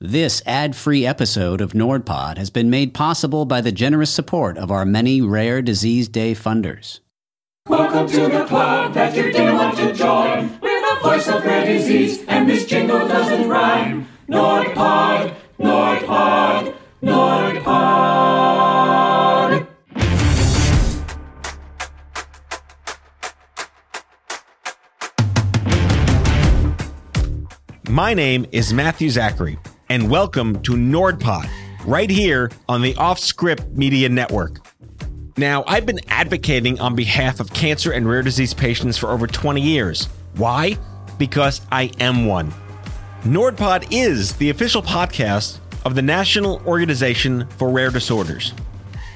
This ad free episode of NordPod has been made possible by the generous support of our many Rare Disease Day funders. Welcome to the club that you didn't want to join. We're the voice of rare disease, and this jingle doesn't rhyme. NordPod, NordPod, NordPod. My name is Matthew Zachary and welcome to NordPod, right here on the Offscript Media Network. Now, I've been advocating on behalf of cancer and rare disease patients for over 20 years. Why? Because I am one. NordPod is the official podcast of the National Organization for Rare Disorders.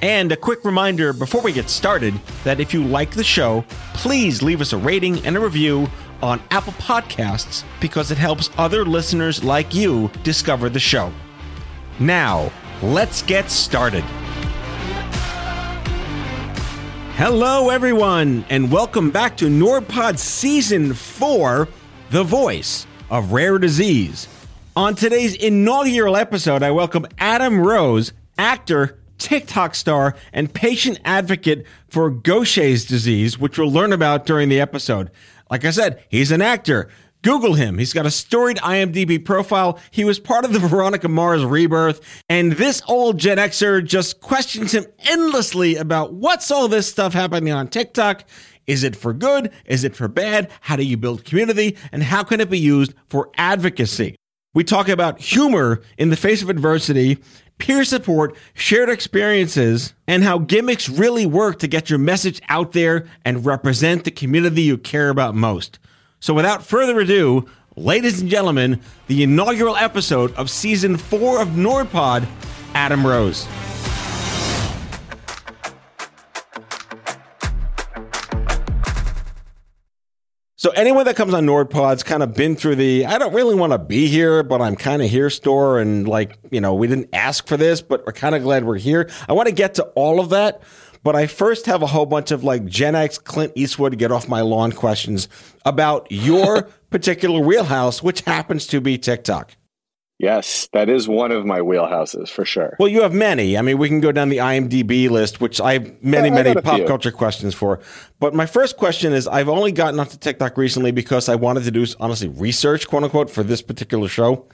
And a quick reminder before we get started that if you like the show, please leave us a rating and a review on Apple Podcasts because it helps other listeners like you discover the show. Now, let's get started. Hello, everyone, and welcome back to NordPod Season 4 The Voice of Rare Disease. On today's inaugural episode, I welcome Adam Rose, actor, TikTok star, and patient advocate for Gaucher's disease, which we'll learn about during the episode. Like I said, he's an actor. Google him. He's got a storied IMDb profile. He was part of the Veronica Mars rebirth. And this old Gen Xer just questions him endlessly about what's all this stuff happening on TikTok? Is it for good? Is it for bad? How do you build community? And how can it be used for advocacy? We talk about humor in the face of adversity, peer support, shared experiences, and how gimmicks really work to get your message out there and represent the community you care about most. So, without further ado, ladies and gentlemen, the inaugural episode of season four of NordPod, Adam Rose. So anyone that comes on NordPod's kind of been through the I don't really want to be here, but I'm kind of here store and like, you know, we didn't ask for this, but we're kind of glad we're here. I want to get to all of that, but I first have a whole bunch of like Gen X Clint Eastwood get off my lawn questions about your particular wheelhouse, which happens to be TikTok. Yes, that is one of my wheelhouses for sure. Well, you have many. I mean, we can go down the IMDb list, which I have many, yeah, many pop few. culture questions for. But my first question is I've only gotten onto TikTok recently because I wanted to do, honestly, research, quote unquote, for this particular show.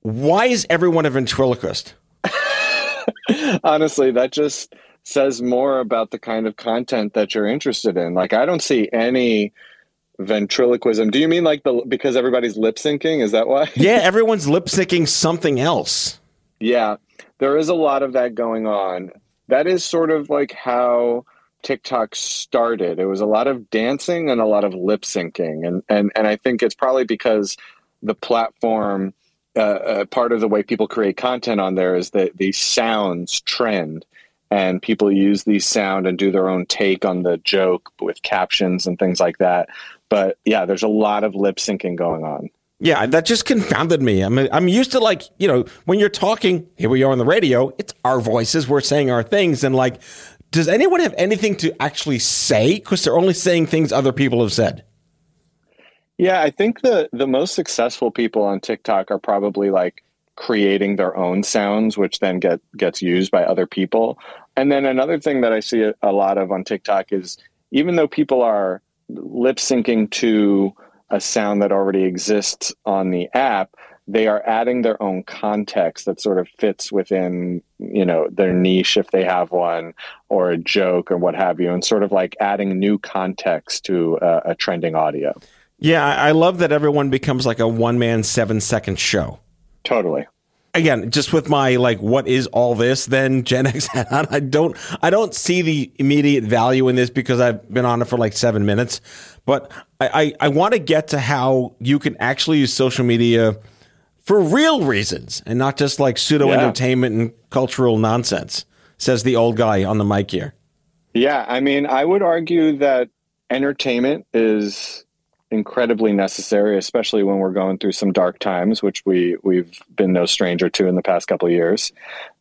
Why is everyone a ventriloquist? honestly, that just says more about the kind of content that you're interested in. Like, I don't see any ventriloquism. Do you mean like the because everybody's lip syncing? Is that why? yeah, everyone's lip syncing something else. Yeah, there is a lot of that going on. That is sort of like how TikTok started. It was a lot of dancing and a lot of lip syncing, and and and I think it's probably because the platform. Uh, uh, part of the way people create content on there is that these sounds trend and people use these sound and do their own take on the joke with captions and things like that. But yeah, there's a lot of lip syncing going on. Yeah, that just confounded me. I'm I'm used to like you know when you're talking. Here we are on the radio. It's our voices. We're saying our things, and like, does anyone have anything to actually say? Because they're only saying things other people have said. Yeah, I think the the most successful people on TikTok are probably like creating their own sounds, which then get gets used by other people. And then another thing that I see a, a lot of on TikTok is even though people are lip syncing to a sound that already exists on the app they are adding their own context that sort of fits within you know their niche if they have one or a joke or what have you and sort of like adding new context to a, a trending audio. Yeah i love that everyone becomes like a one man seven second show. Totally again, just with my like, what is all this? Then Gen X, I don't, I don't see the immediate value in this because I've been on it for like seven minutes. But I, I, I want to get to how you can actually use social media for real reasons and not just like pseudo entertainment and cultural nonsense, says the old guy on the mic here. Yeah, I mean, I would argue that entertainment is incredibly necessary, especially when we're going through some dark times, which we we've been no stranger to in the past couple of years.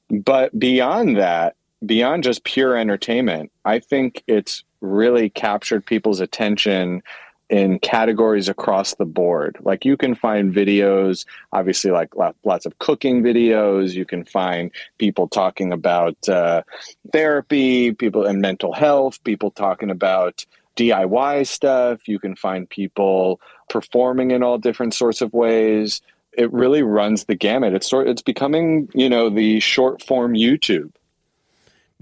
But beyond that, beyond just pure entertainment, I think it's really captured people's attention in categories across the board. Like you can find videos, obviously, like lots of cooking videos. You can find people talking about uh, therapy, people and mental health, people talking about DIY stuff. You can find people performing in all different sorts of ways. It really runs the gamut. It's sort it's becoming, you know, the short form YouTube.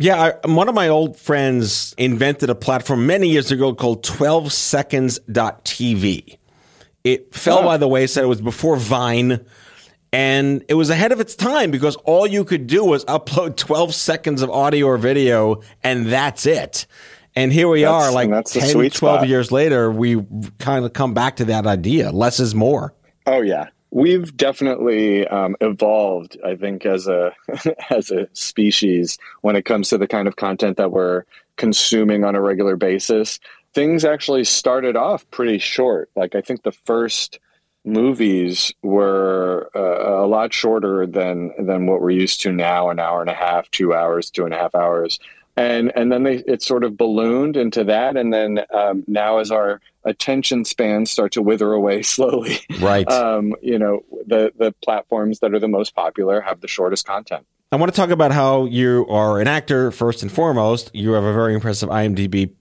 Yeah, I, one of my old friends invented a platform many years ago called 12seconds.tv. It fell oh. by the wayside. It was before Vine. And it was ahead of its time because all you could do was upload 12 seconds of audio or video, and that's it. And here we that's, are, like 10, 12 spot. years later, we kind of come back to that idea less is more. Oh, yeah. We've definitely um, evolved, I think, as a as a species when it comes to the kind of content that we're consuming on a regular basis. Things actually started off pretty short. Like I think the first movies were uh, a lot shorter than than what we're used to now an hour and a half two hours two and a half hours and and then they it sort of ballooned into that. And then um, now as our attention spans start to wither away slowly right. um, you know the the platforms that are the most popular have the shortest content. I want to talk about how you are an actor first and foremost. You have a very impressive imdb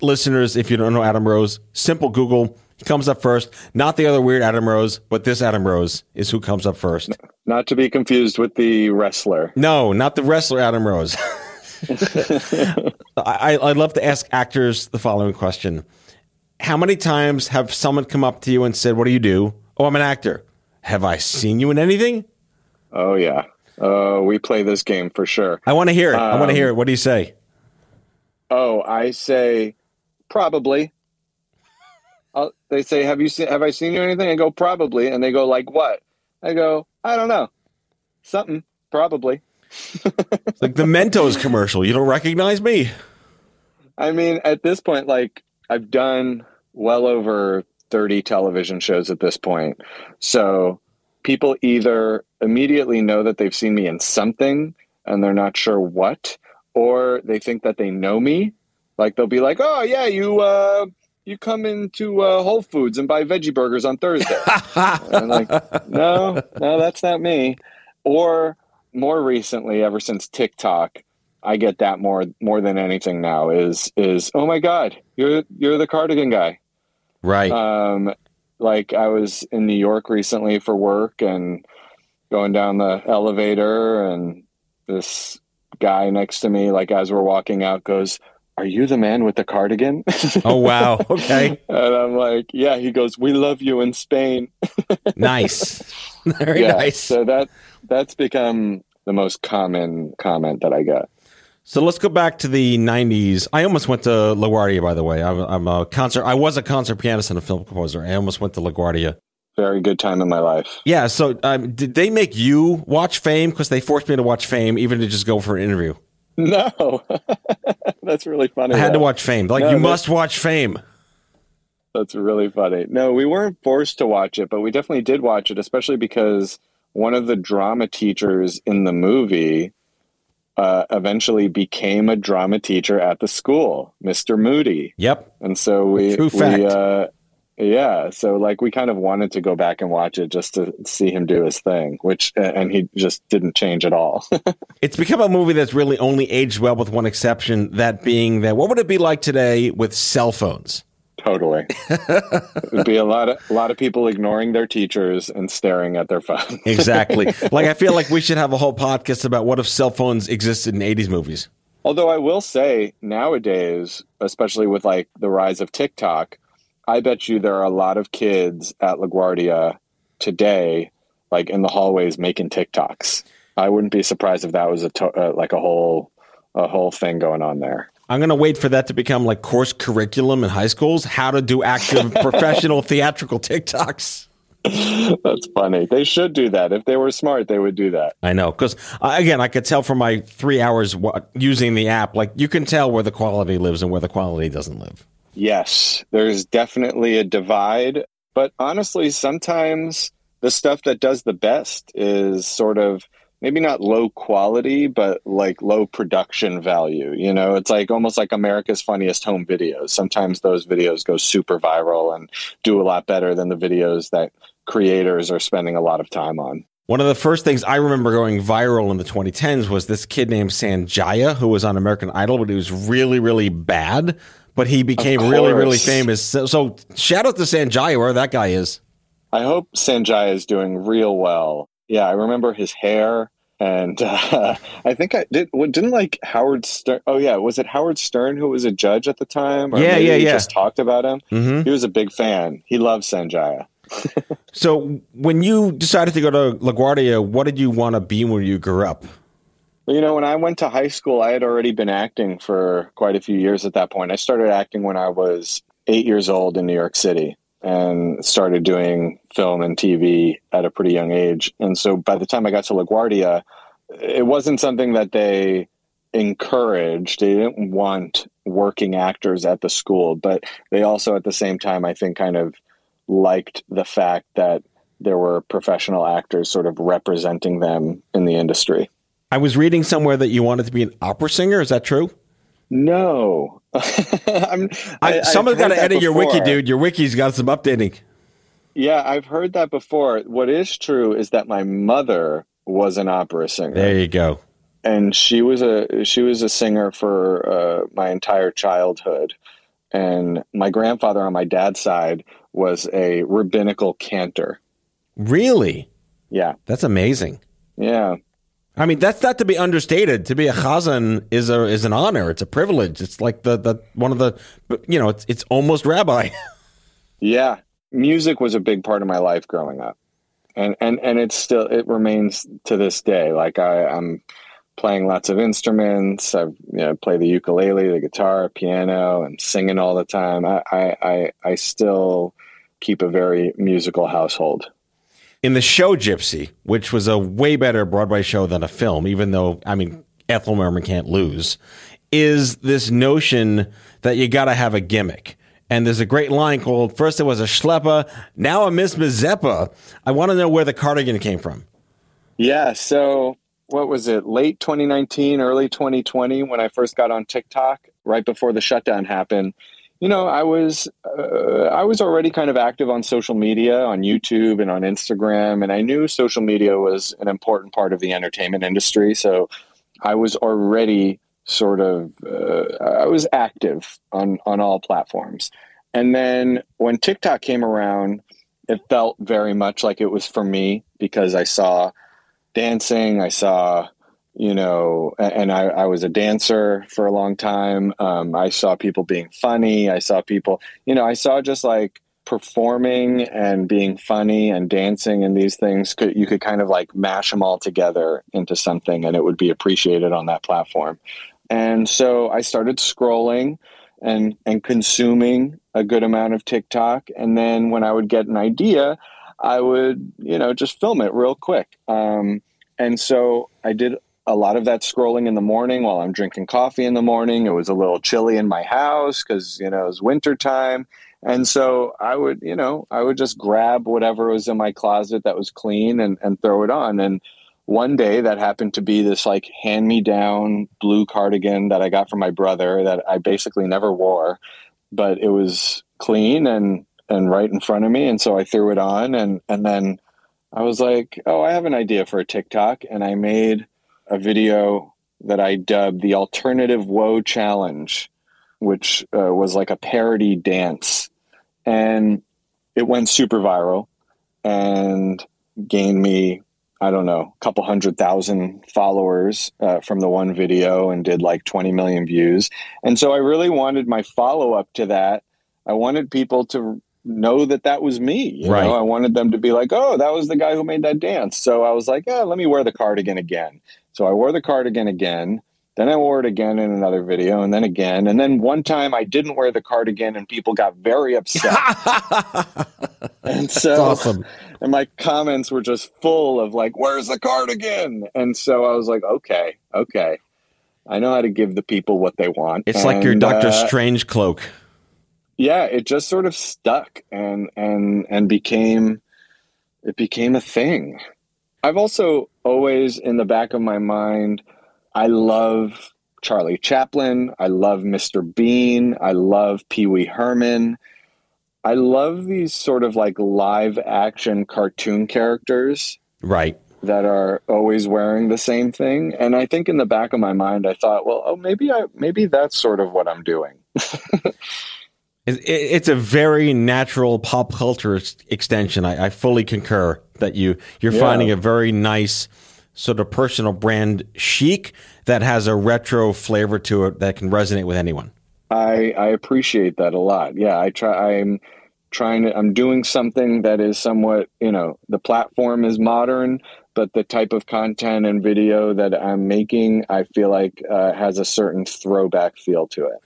listeners. If you don't know adam rose simple google. He comes up first. Not the other weird adam rose but this adam rose is who comes up first. Not to be confused with the wrestler. No not the wrestler adam rose I, I'd love to ask actors the following question. How many times have someone come up to you and said, What do you do? Oh, I'm an actor. Have I seen you in anything? Oh, yeah. Uh, we play this game for sure. I want to hear it. Um, I want to hear it. What do you say? Oh, I say probably. I'll, they say, "Have you seen? Have I seen you anything?" I go, "Probably," and they go, "Like what?" I go, "I don't know, something probably." Like the Mentos commercial. You don't recognize me? I mean, at this point, like I've done well over 30 television shows at this point. So people either immediately know that they've seen me in something and they're not sure what, or they think that they know me. Like they'll be like, "Oh yeah, you uh, you come into uh, Whole Foods and buy veggie burgers on Thursday." and I'm like, "No, no, that's not me." Or more recently, ever since TikTok, I get that more more than anything now is is oh my god, you're you're the cardigan guy. Right. Um like I was in New York recently for work and going down the elevator and this guy next to me like as we're walking out goes are you the man with the cardigan? oh wow. Okay. and I'm like, yeah, he goes, "We love you in Spain." nice. Very yeah, nice. So that that's become the most common comment that I get. So let's go back to the '90s. I almost went to LaGuardia, by the way. I'm, I'm a concert. I was a concert pianist and a film composer. I almost went to LaGuardia. Very good time in my life. Yeah. So um, did they make you watch Fame? Because they forced me to watch Fame, even to just go for an interview. No, that's really funny. I had though. to watch Fame. Like no, you must watch Fame. That's really funny. No, we weren't forced to watch it, but we definitely did watch it, especially because one of the drama teachers in the movie uh, eventually became a drama teacher at the school, Mr. Moody. Yep. And so we, True fact. we uh, yeah, so like we kind of wanted to go back and watch it just to see him do his thing, which and he just didn't change at all. it's become a movie that's really only aged well, with one exception, that being that what would it be like today with cell phones? Totally. It'd be a lot of a lot of people ignoring their teachers and staring at their phone. exactly. Like I feel like we should have a whole podcast about what if cell phones existed in 80s movies. Although I will say nowadays, especially with like the rise of TikTok, I bet you there are a lot of kids at LaGuardia today like in the hallways making TikToks. I wouldn't be surprised if that was a to- uh, like a whole a whole thing going on there. I'm going to wait for that to become like course curriculum in high schools, how to do active professional theatrical TikToks. That's funny. They should do that. If they were smart, they would do that. I know because uh, again, I could tell from my three hours wa- using the app. Like you can tell where the quality lives and where the quality doesn't live. Yes, there's definitely a divide. But honestly, sometimes the stuff that does the best is sort of maybe not low quality, but like low production value. You know, it's like almost like America's funniest home videos. Sometimes those videos go super viral and do a lot better than the videos that creators are spending a lot of time on. One of the first things I remember going viral in the 2010s was this kid named Sanjaya who was on American Idol, but he was really, really bad. But he became really, really famous. So, so shout out to Sanjaya, where that guy is. I hope Sanjaya is doing real well. Yeah, I remember his hair. And uh, I think I did. Didn't like Howard Stern? Oh yeah, was it Howard Stern who was a judge at the time? Or Yeah, maybe yeah, yeah. Just talked about him. Mhm. He was a big fan. He loved Sanjaya. So when you decided to go to LaGuardia, what did you want to be when you grew up? Well, You know, when I went to high school, I had already been acting for quite a few years at that point. I started acting when I was eight years old in New York City and started doing film and TV at a pretty young age. And so by the time I got to LaGuardia, it wasn't something that they encouraged. They didn't want working actors at the school, but they also at the same time, I think, kind of liked the fact that there were professional actors sort of representing them in the industry. I was reading somewhere that you wanted to be an opera singer. Is that true? No. I'm, I, I- someone's got to edit your wiki, dude. Your wiki's got some updating. Yeah, I've heard that before. What is true is that my mother was an opera singer, There you go. and she was a she was a singer for uh, my entire childhood. And my grandfather on my dad's side was a rabbinical cantor. Really? Yeah, That's amazing. yeah, I mean, that's not to be understated. To be a chazan is a is an honor. It's a privilege. It's like the the one of the you know it's it's almost rabbi. yeah. Music was a big part of my life growing up, and and and it's still it remains to this day. Like I, I'm playing lots of instruments. I you know, play the ukulele, the guitar, piano, and singing all the time. I, I, I, I still keep a very musical household. In the show Gypsy, which was a way better Broadway show than a film, even though I mean Ethel Merman can't lose, is this notion that you got to have a gimmick. And there's a great line called First it was a schlepper, now a Miss Mazeppa. I want to know where the cardigan came from. Yeah. So what was it? Late 2019, early 2020, when I first got on TikTok, right before the shutdown happened. You know, I was uh, I was already kind of active on social media, on YouTube and on Instagram, and I knew social media was an important part of the entertainment industry. So I was already sort of uh, I was active on on all platforms. And then when TikTok came around, it felt very much like it was for me because I saw dancing. I saw, you know, and I, I was a dancer for a long time. Um, I saw people being funny. I saw people, you know, I saw just like performing and being funny and dancing and these things could you could kind of like mash them all together into something and it would be appreciated on that platform and so i started scrolling and and consuming a good amount of tiktok and then when i would get an idea i would you know just film it real quick um, and so i did a lot of that scrolling in the morning while i'm drinking coffee in the morning it was a little chilly in my house because you know it was winter time and so I would, you know, I would just grab whatever was in my closet that was clean and, and throw it on. And one day that happened to be this like hand me down blue cardigan that I got from my brother that I basically never wore, but it was clean and, and right in front of me. And so I threw it on and, and then I was like, oh, I have an idea for a TikTok. And I made a video that I dubbed the Alternative Woe Challenge, which uh, was like a parody dance. And it went super viral and gained me i don't know a couple hundred thousand followers uh, from the one video and did like 20 million views. And so i really wanted my follow-up to that. I wanted people to know that that was me you Right. know i wanted them to be like oh that was the guy who made that dance so i was like yeah let me wear the cardigan again so i wore the cardigan again Then I wore it again in another video, and then again, and then one time I didn't wear the cardigan, and people got very upset. and so, awesome. and my comments were just full of like, "Where's the cardigan?" And so I was like, "Okay, okay, I know how to give the people what they want." It's like your Doctor uh, Strange cloak. Yeah it just sort of stuck and and and became it became a thing. I've also always in the back of my mind i love charlie chaplin. I love mr bean. I love pee-wee herman. I love these sort of like live action cartoon characters Right. that are always wearing the same thing. And i think in the back of my mind i thought well oh maybe i maybe that's sort of what i'm doing it's a very natural pop culture extension. I, I fully concur that you you're Yeah. finding a very nice sort of personal brand chic that has a retro flavor to it that can resonate with anyone. I I appreciate that a lot. Yeah, I try. I'm trying to. I'm doing something that is somewhat. You know, the platform is modern, but the type of content and video that I'm making, I feel like uh, has a certain throwback feel to it.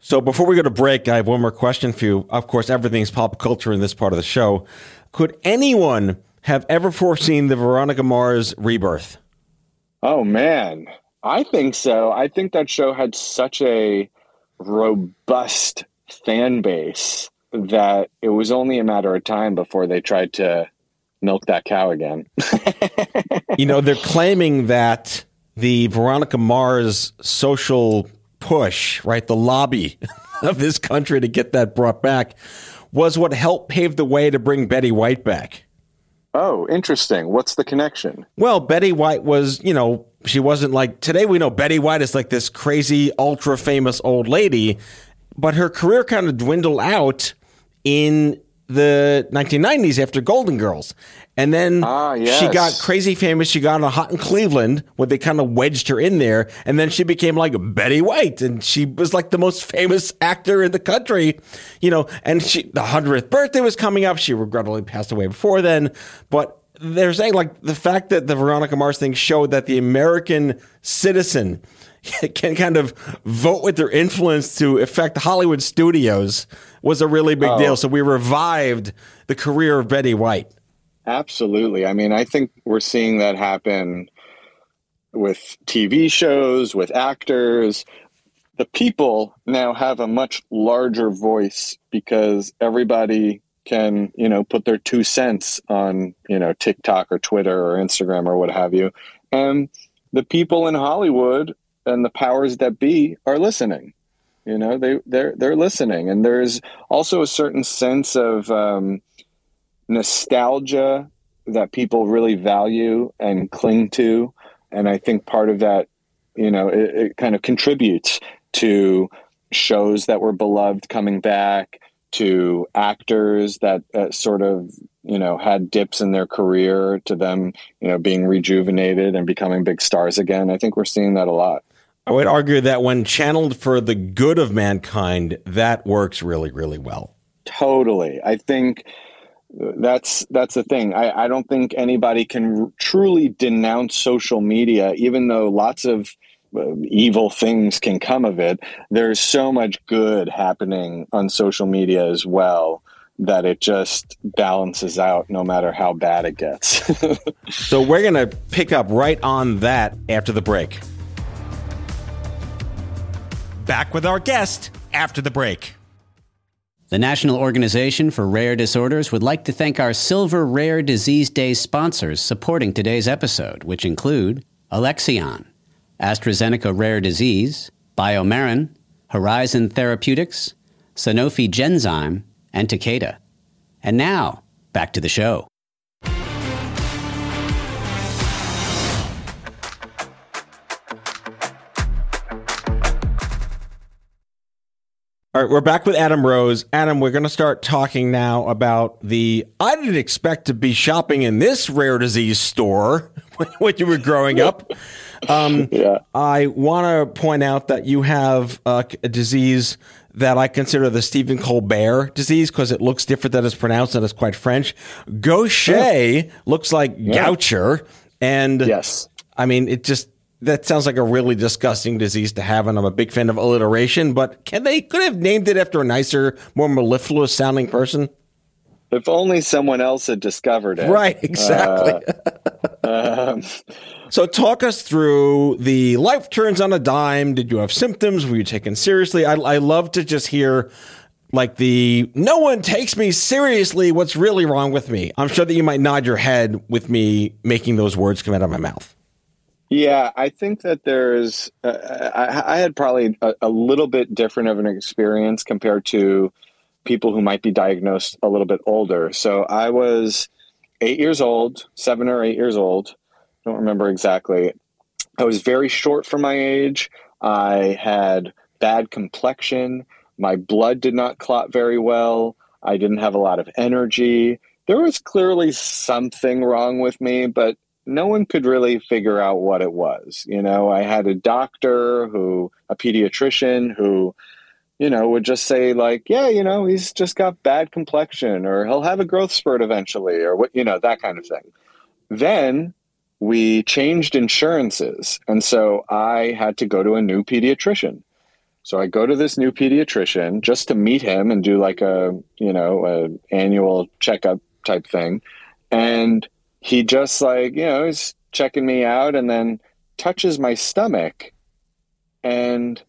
So before we go to break, I have one more question for you. Of course, everything's pop culture in this part of the show. Could anyone have ever foreseen the Veronica Mars rebirth? Oh man, I think so. I think that show had such a robust fan base that it was only a matter of time before they tried to milk that cow again. you know, they're claiming that the Veronica Mars social push, right, the lobby of this country to get that brought back was what helped pave the way to bring Betty White back. Oh, interesting. What's the connection? Well, Betty White was, you know, she wasn't like today we know Betty White is like this crazy ultra famous old lady, but her career kind of dwindled out in the 1990s after Golden Girls. And then Ah, she got crazy famous. She got on a Hot in Cleveland where they kind of wedged her in there. And then she became like Betty White. And she was like the most famous actor in the country, you know. And she, the 100th birthday was coming up. She regrettably passed away before then. But they're saying like the fact that the Veronica Mars thing showed that the American citizen can kind of vote with their influence to affect Hollywood studios was a really big Oh. deal. So we revived the career of Betty White. Absolutely. I mean, I think we're seeing that happen with TV shows, with actors. The people now have a much larger voice because everybody can, you know, put their two cents on, you know, TikTok or Twitter or Instagram or what have you. And the people in Hollywood and the powers that be are listening. You know, they they're they're listening, and there's also a certain sense of um, nostalgia that people really value and cling to. And I think part of that, you know, it, it kind of contributes to shows that were beloved coming back, to actors that uh, sort of, you know, had dips in their career, to them, you know, being rejuvenated and becoming big stars again. I think we're seeing that a lot. I would argue that when channeled for the good of mankind, that works really, really well. Totally. I think that's that's the thing. I, I don't think anybody can r- truly denounce social media, even though lots of uh, evil things can come of it. There's so much good happening on social media as well that it just balances out no matter how bad it gets. So we're going to pick up right on that after the break. Back with our guest after the break. The National Organization for Rare Disorders would like to thank our Silver Rare Disease Day sponsors supporting today's episode, which include Alexion, AstraZeneca Rare Disease, Biomarin, Horizon Therapeutics, Sanofi Genzyme, and Takeda. And now, back to the show. All right, we're back with Adam Rose. Adam, we're going to start talking now about the. I didn't expect to be shopping in this rare disease store when you were growing up. Um, yeah. I want to point out that you have a, a disease that I consider the Stephen Colbert disease because it looks different than it's pronounced and it's quite French. Gaucher looks like Goucher. And Yes. I mean, it just that sounds like a really disgusting disease to have, and I'm a big fan of alliteration. But can they could have named it after a nicer, more mellifluous sounding person? If only someone else had discovered it. Right, exactly. Uh, um, so, talk us through the life turns on a dime. Did you have symptoms? Were you taken seriously? I, I love to just hear like the no one takes me seriously. What's really wrong with me? I'm sure that you might nod your head with me making those words come out of my mouth. Yeah, I think that there's, uh, I, I, had probably a, a, little bit different of an experience compared to people who might be diagnosed a little bit older. So I was eight years old, seven or eight years old. I don't remember exactly. I was very short for my age. I had bad complexion. My blood did not clot very well. I didn't have a lot of energy. There was clearly something wrong with me, but no one could really figure out what it was. You know, I had a doctor who, a pediatrician who, you know, would just say, like, yeah, you know, he's just got bad complexion or he'll have a growth spurt eventually or what, you know, that kind of thing. Then we changed insurances. And so I had to go to a new pediatrician. So I go to this new pediatrician just to meet him and do like a, you know, a annual checkup type thing. And he just like you know he's checking me out and then touches my stomach and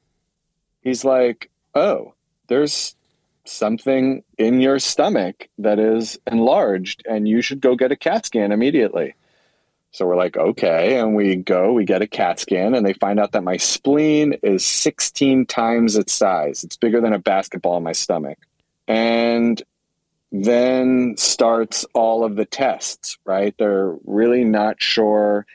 he's like oh there's something in your stomach that is enlarged and you should go get a cat scan immediately. So we're like okay. And we go we get a cat scan and they find out that my spleen is 16 times its size. It's bigger than a basketball in my stomach. And then starts all of the tests, right? They're really not sure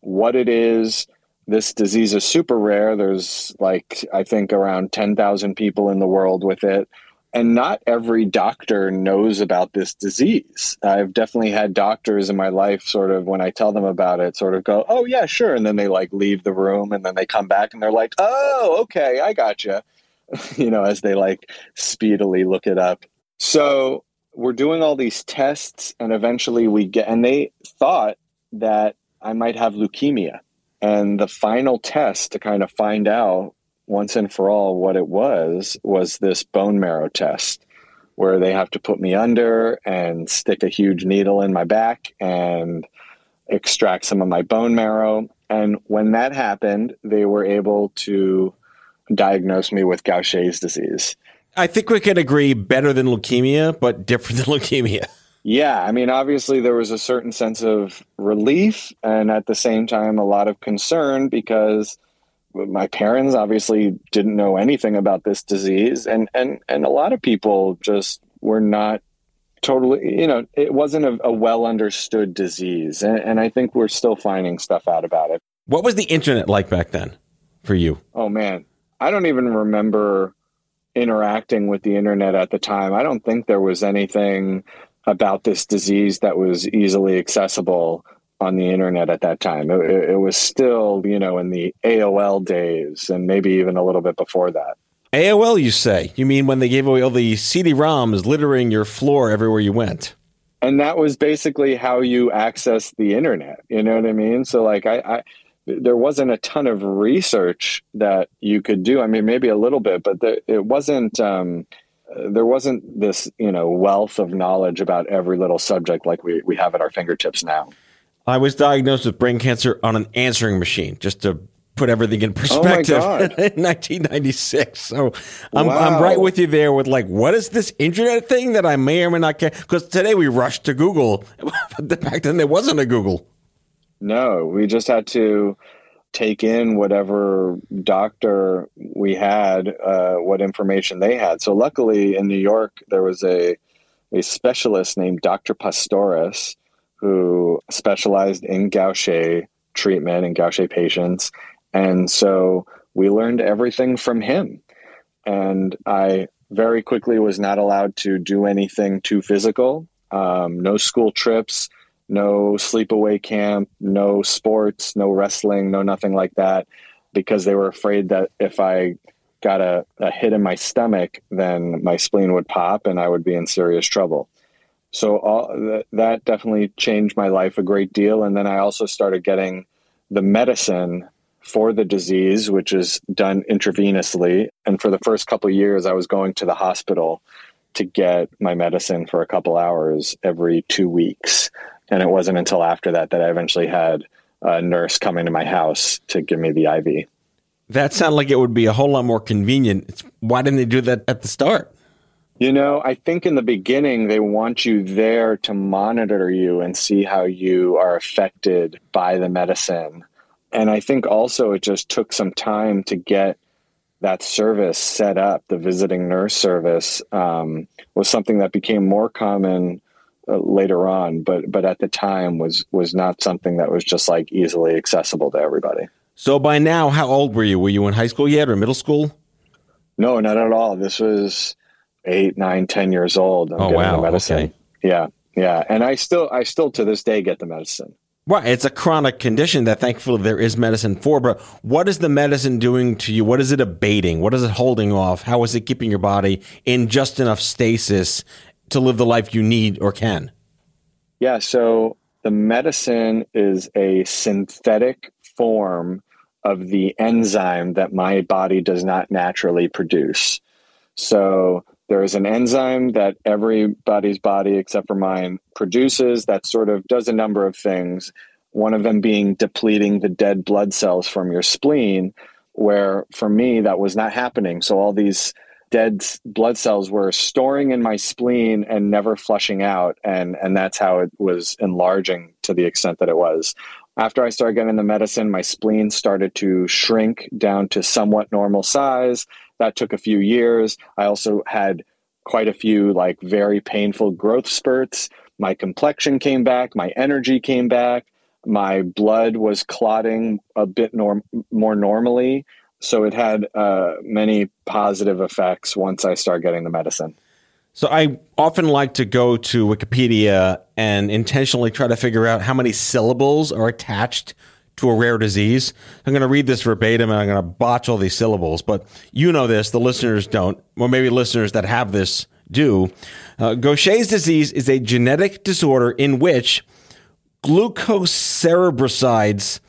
what it is. This disease is super rare. There's like, I think, around 10,000 people in the world with it. And not every doctor knows about this disease. I've definitely had doctors in my life, sort of, when I tell them about it, sort of go, oh, yeah, sure. And then they like leave the room and then they come back and they're like, oh, okay, I got gotcha. you know, as they like speedily look it up. So we're doing all these tests and eventually we get and they thought that I might have leukemia. And the final test to kind of find out once and for all what it was was this bone marrow test where they have to put me under and stick a huge needle in my back and extract some of my bone marrow. And when that happened, they were able to diagnose me with Gaucher's disease. I think we can agree better than leukemia, but different than leukemia. Yeah, I mean, obviously there was a certain sense of relief and at the same time a lot of concern because my parents obviously didn't know anything about this disease and and and a lot of people just were not totally you know it wasn't a, a well understood disease and, and i think we're still finding stuff out about it. What was the internet like back then for you? Oh man. I don't even remember interacting with the internet at the time, I don't think there was anything about this disease that was easily accessible on the internet at that time. It, it, was still, you know, in the AOL days and maybe even a little bit before that. AOL, you say? You mean when they gave away all the CD-ROMs littering your floor everywhere you went? And that was basically how you access the internet. You know what I mean? So, like, I, I there wasn't a ton of research that you could do. I mean, maybe a little bit, but there, it wasn't. Um, there wasn't this, you know, wealth of knowledge about every little subject like we, we have at our fingertips now. I was diagnosed with brain cancer on an answering machine, just to put everything in oh perspective oh in 1996. So I'm, wow. I'm right with you there with like, what is this internet thing that I may or may not care? Because today we rushed to Google. but Back then there wasn't a Google. No, we just had to take in whatever doctor we had, uh, what information they had. So luckily in New York, there was a, a specialist named Dr. Pastores who specialized in Gaucher treatment and Gaucher patients. And so we learned everything from him. And I very quickly was not allowed to do anything too physical, um, no school trips, no sleepaway camp, no sports, no wrestling, no nothing like that, because they were afraid that if I got a, a hit in my stomach, then my spleen would pop and I would be in serious trouble. So all, that definitely changed my life a great deal. And then I also started getting the medicine for the disease, which is done intravenously. And for the first couple years, I was going to the hospital to get my medicine for a couple hours every two weeks. And it wasn't until after that that I eventually had a nurse coming to my house to give me the IV. That sounded like it would be a whole lot more convenient. Why didn't they do that at the start? You know, I think in the beginning they want you there to monitor you and see how you are affected by the medicine. And I think also it just took some time to get that service set up. The visiting nurse service um, was something that became more common uh, later on, but but at the time was was not something that was just like easily accessible to everybody. So by now, how old were you? Were you in high school yet or middle school? No, not at all. This was eight, nine, ten years old. I'm oh wow! Okay. Yeah, yeah, and I still, I still to this day get the medicine. Right, it's a chronic condition that thankfully there is medicine for. But what is the medicine doing to you? What is it abating? What is it holding off? How is it keeping your body in just enough stasis to live the life you need or can? Yeah, so the medicine is a synthetic form of the enzyme that my body does not naturally produce. So there is an enzyme that everybody's body except for mine produces that sort of does a number of things. One of them being depleting the dead blood cells from your spleen, where for me that was not happening. So all these dead blood cells were storing in my spleen and never flushing out and and that's how it was enlarging to the extent that it was after i started getting the medicine my spleen started to shrink down to somewhat normal size that took a few years. I also had quite a few like very painful growth spurts. My complexion came back, my energy came back, my blood was clotting a bit norm- more normally. So it had uh, many positive effects once I started getting the medicine. So I often like to go to Wikipedia and intentionally try to figure out how many syllables are attached to a rare disease. I'm going to read this verbatim and I'm going to botch all these syllables, but you know this, the listeners don't, or maybe listeners that have this do. Uh, Gaucher's disease is a genetic disorder in which glucocerebrosides,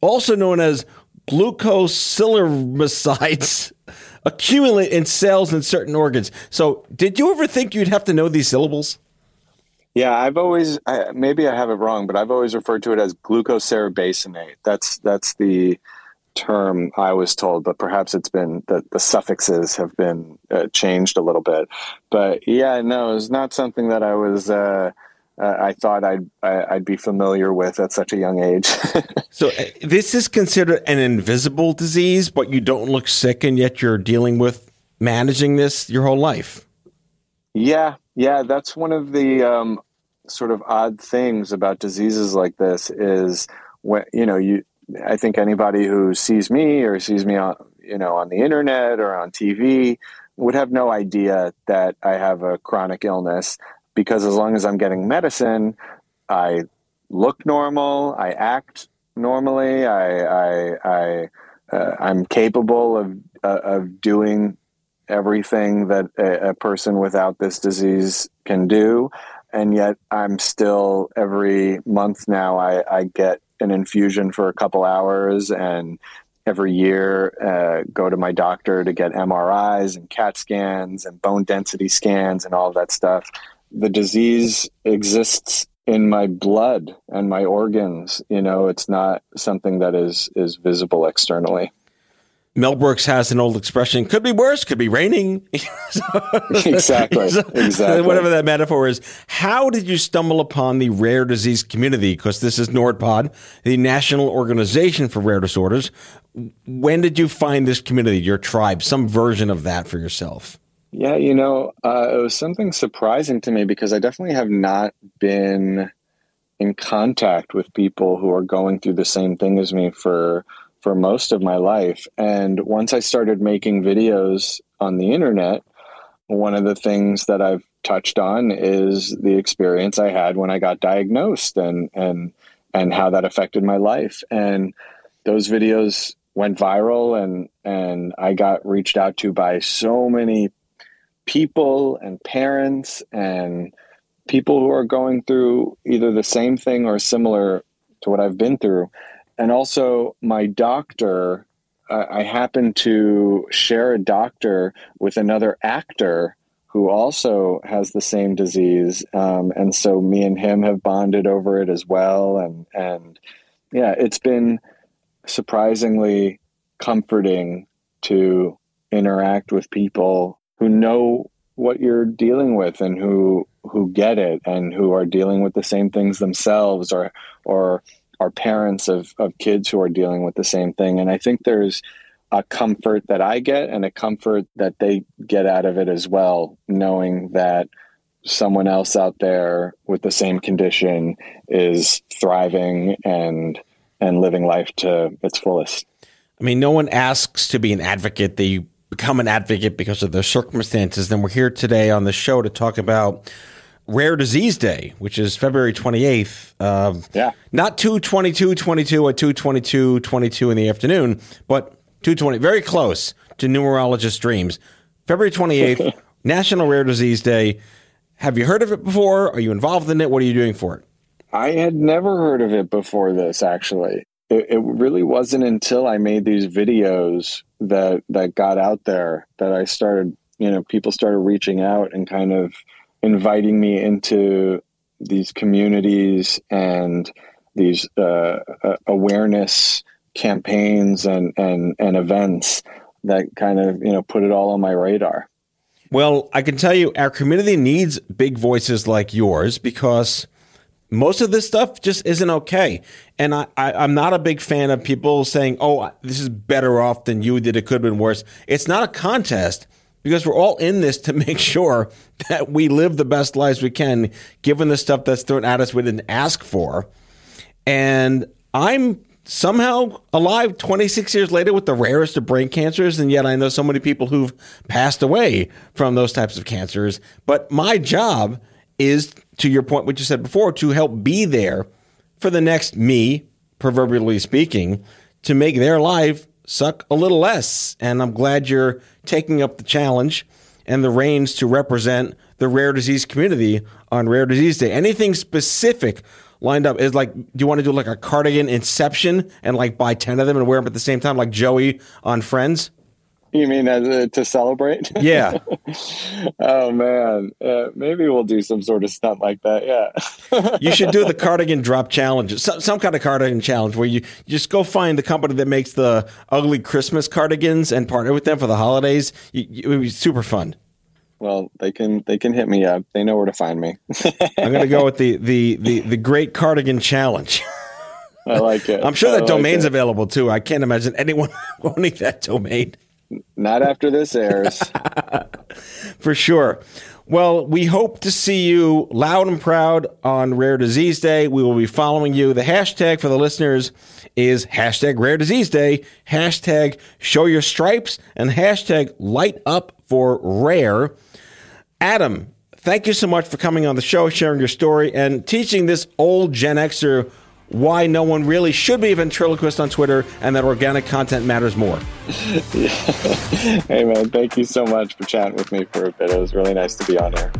also known as glucosylceramides, accumulate in cells in certain organs. So, did you ever think you'd have to know these syllables? Yeah, I've always I, maybe I have it wrong, but I've always referred to it as glucocerebasonate. That's that's the term I was told, but perhaps it's been the, the suffixes have been uh, changed a little bit. But yeah, no, it's not something that I was. Uh, uh, I thought I'd I, would i would be familiar with at such a young age. so uh, this is considered an invisible disease, but you don't look sick, and yet you're dealing with managing this your whole life. Yeah, yeah, that's one of the um, sort of odd things about diseases like this is when you know you. I think anybody who sees me or sees me on you know on the internet or on TV would have no idea that I have a chronic illness because as long as I'm getting medicine, I look normal, I act normally, I I, I uh, I'm capable of uh, of doing everything that a, a person without this disease can do. And yet, I'm still every month now, I, I get an infusion for a couple hours and every year uh, go to my doctor to get MRIs and CAT scans and bone density scans and all that stuff. The disease exists in my blood and my organs. You know, it's not something that is is visible externally. Mel Brooks has an old expression: "Could be worse, could be raining." exactly, exactly. Whatever that metaphor is. How did you stumble upon the rare disease community? Because this is NORDPOD, the National Organization for Rare Disorders. When did you find this community, your tribe, some version of that for yourself? Yeah, you know, uh, it was something surprising to me because I definitely have not been in contact with people who are going through the same thing as me for for most of my life. And once I started making videos on the internet, one of the things that I've touched on is the experience I had when I got diagnosed and and and how that affected my life. And those videos went viral and and I got reached out to by so many people and parents and people who are going through either the same thing or similar to what I've been through and also my doctor. Uh, I happen to share a doctor with another actor who also has the same disease, um, and so me and him have bonded over it as well. And and yeah, it's been surprisingly comforting to interact with people who know what you're dealing with and who who get it and who are dealing with the same things themselves or or are parents of, of kids who are dealing with the same thing. And I think there's a comfort that I get and a comfort that they get out of it as well, knowing that someone else out there with the same condition is thriving and and living life to its fullest. I mean, no one asks to be an advocate. They become an advocate because of their circumstances. And we're here today on the show to talk about Rare Disease Day, which is February 28th. Um, yeah. Not 222 22 at 222 22 in the afternoon, but 220, very close to numerologist dreams. February 28th, National Rare Disease Day. Have you heard of it before? Are you involved in it? What are you doing for it? I had never heard of it before this, actually. It, it really wasn't until I made these videos that that got out there that I started, you know, people started reaching out and kind of inviting me into these communities and these uh, uh awareness campaigns and, and, and events that kind of, you know, put it all on my radar. Well, I can tell you our community needs big voices like yours because most of this stuff just isn't okay. And I, I, am not a big fan of people saying, oh, this is better off than you did. It could have been worse. It's not a contest because we're all in this to make sure that we live the best lives we can, given the stuff that's thrown at us we didn't ask for. And I'm somehow alive 26 years later with the rarest of brain cancers. And yet I know so many people who've passed away from those types of cancers. But my job is, to your point, what you said before, to help be there for the next me, proverbially speaking, to make their life suck a little less. And I'm glad you're taking up the challenge and the reins to represent the rare disease community on Rare Disease Day. Anything specific lined up is like, do you want to do like a cardigan inception and like buy 10 of them and wear them at the same time, like Joey on Friends? You mean as a, to celebrate? Yeah. oh man, uh, maybe we'll do some sort of stunt like that. Yeah. you should do the cardigan drop challenge, some, some kind of cardigan challenge where you, you just go find the company that makes the ugly Christmas cardigans and partner with them for the holidays. You, you, it would be super fun. Well, they can they can hit me up. They know where to find me. I'm going to go with the the the the Great Cardigan Challenge. I like it. I'm sure that like domain's it. available too. I can't imagine anyone wanting that domain. Not after this airs. For sure. Well, we hope to see you loud and proud on Rare Disease Day. We will be following you. The hashtag for the listeners is hashtag Rare Disease Day, hashtag Show Your Stripes, and hashtag Light Up for Rare. Adam, thank you so much for coming on the show, sharing your story, and teaching this old Gen Xer why no one really should be a ventriloquist on Twitter and that organic content matters more. hey, man, thank you so much for chatting with me for a bit. It was really nice to be on here.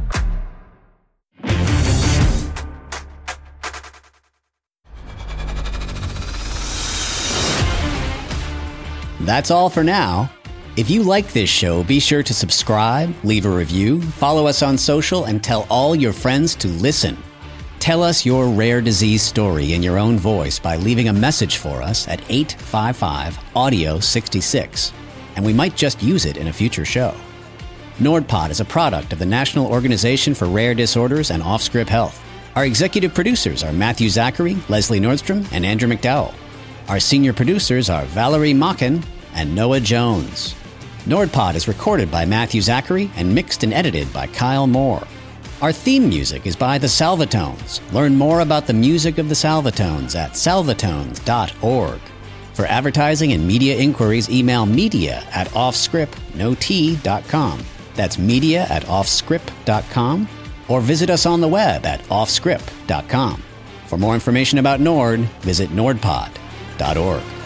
That's all for now. If you like this show, be sure to subscribe, leave a review, follow us on social, and tell all your friends to listen. Tell us your rare disease story in your own voice by leaving a message for us at 855 Audio 66, and we might just use it in a future show. NordPod is a product of the National Organization for Rare Disorders and Offscript Health. Our executive producers are Matthew Zachary, Leslie Nordstrom, and Andrew McDowell. Our senior producers are Valerie Macken and Noah Jones. NordPod is recorded by Matthew Zachary and mixed and edited by Kyle Moore. Our theme music is by the Salvatones. Learn more about the music of the Salvatones at salvatones.org. For advertising and media inquiries, email media at offscript.com. That's media at offscript.com or visit us on the web at offscript.com. For more information about Nord, visit nordpod.org.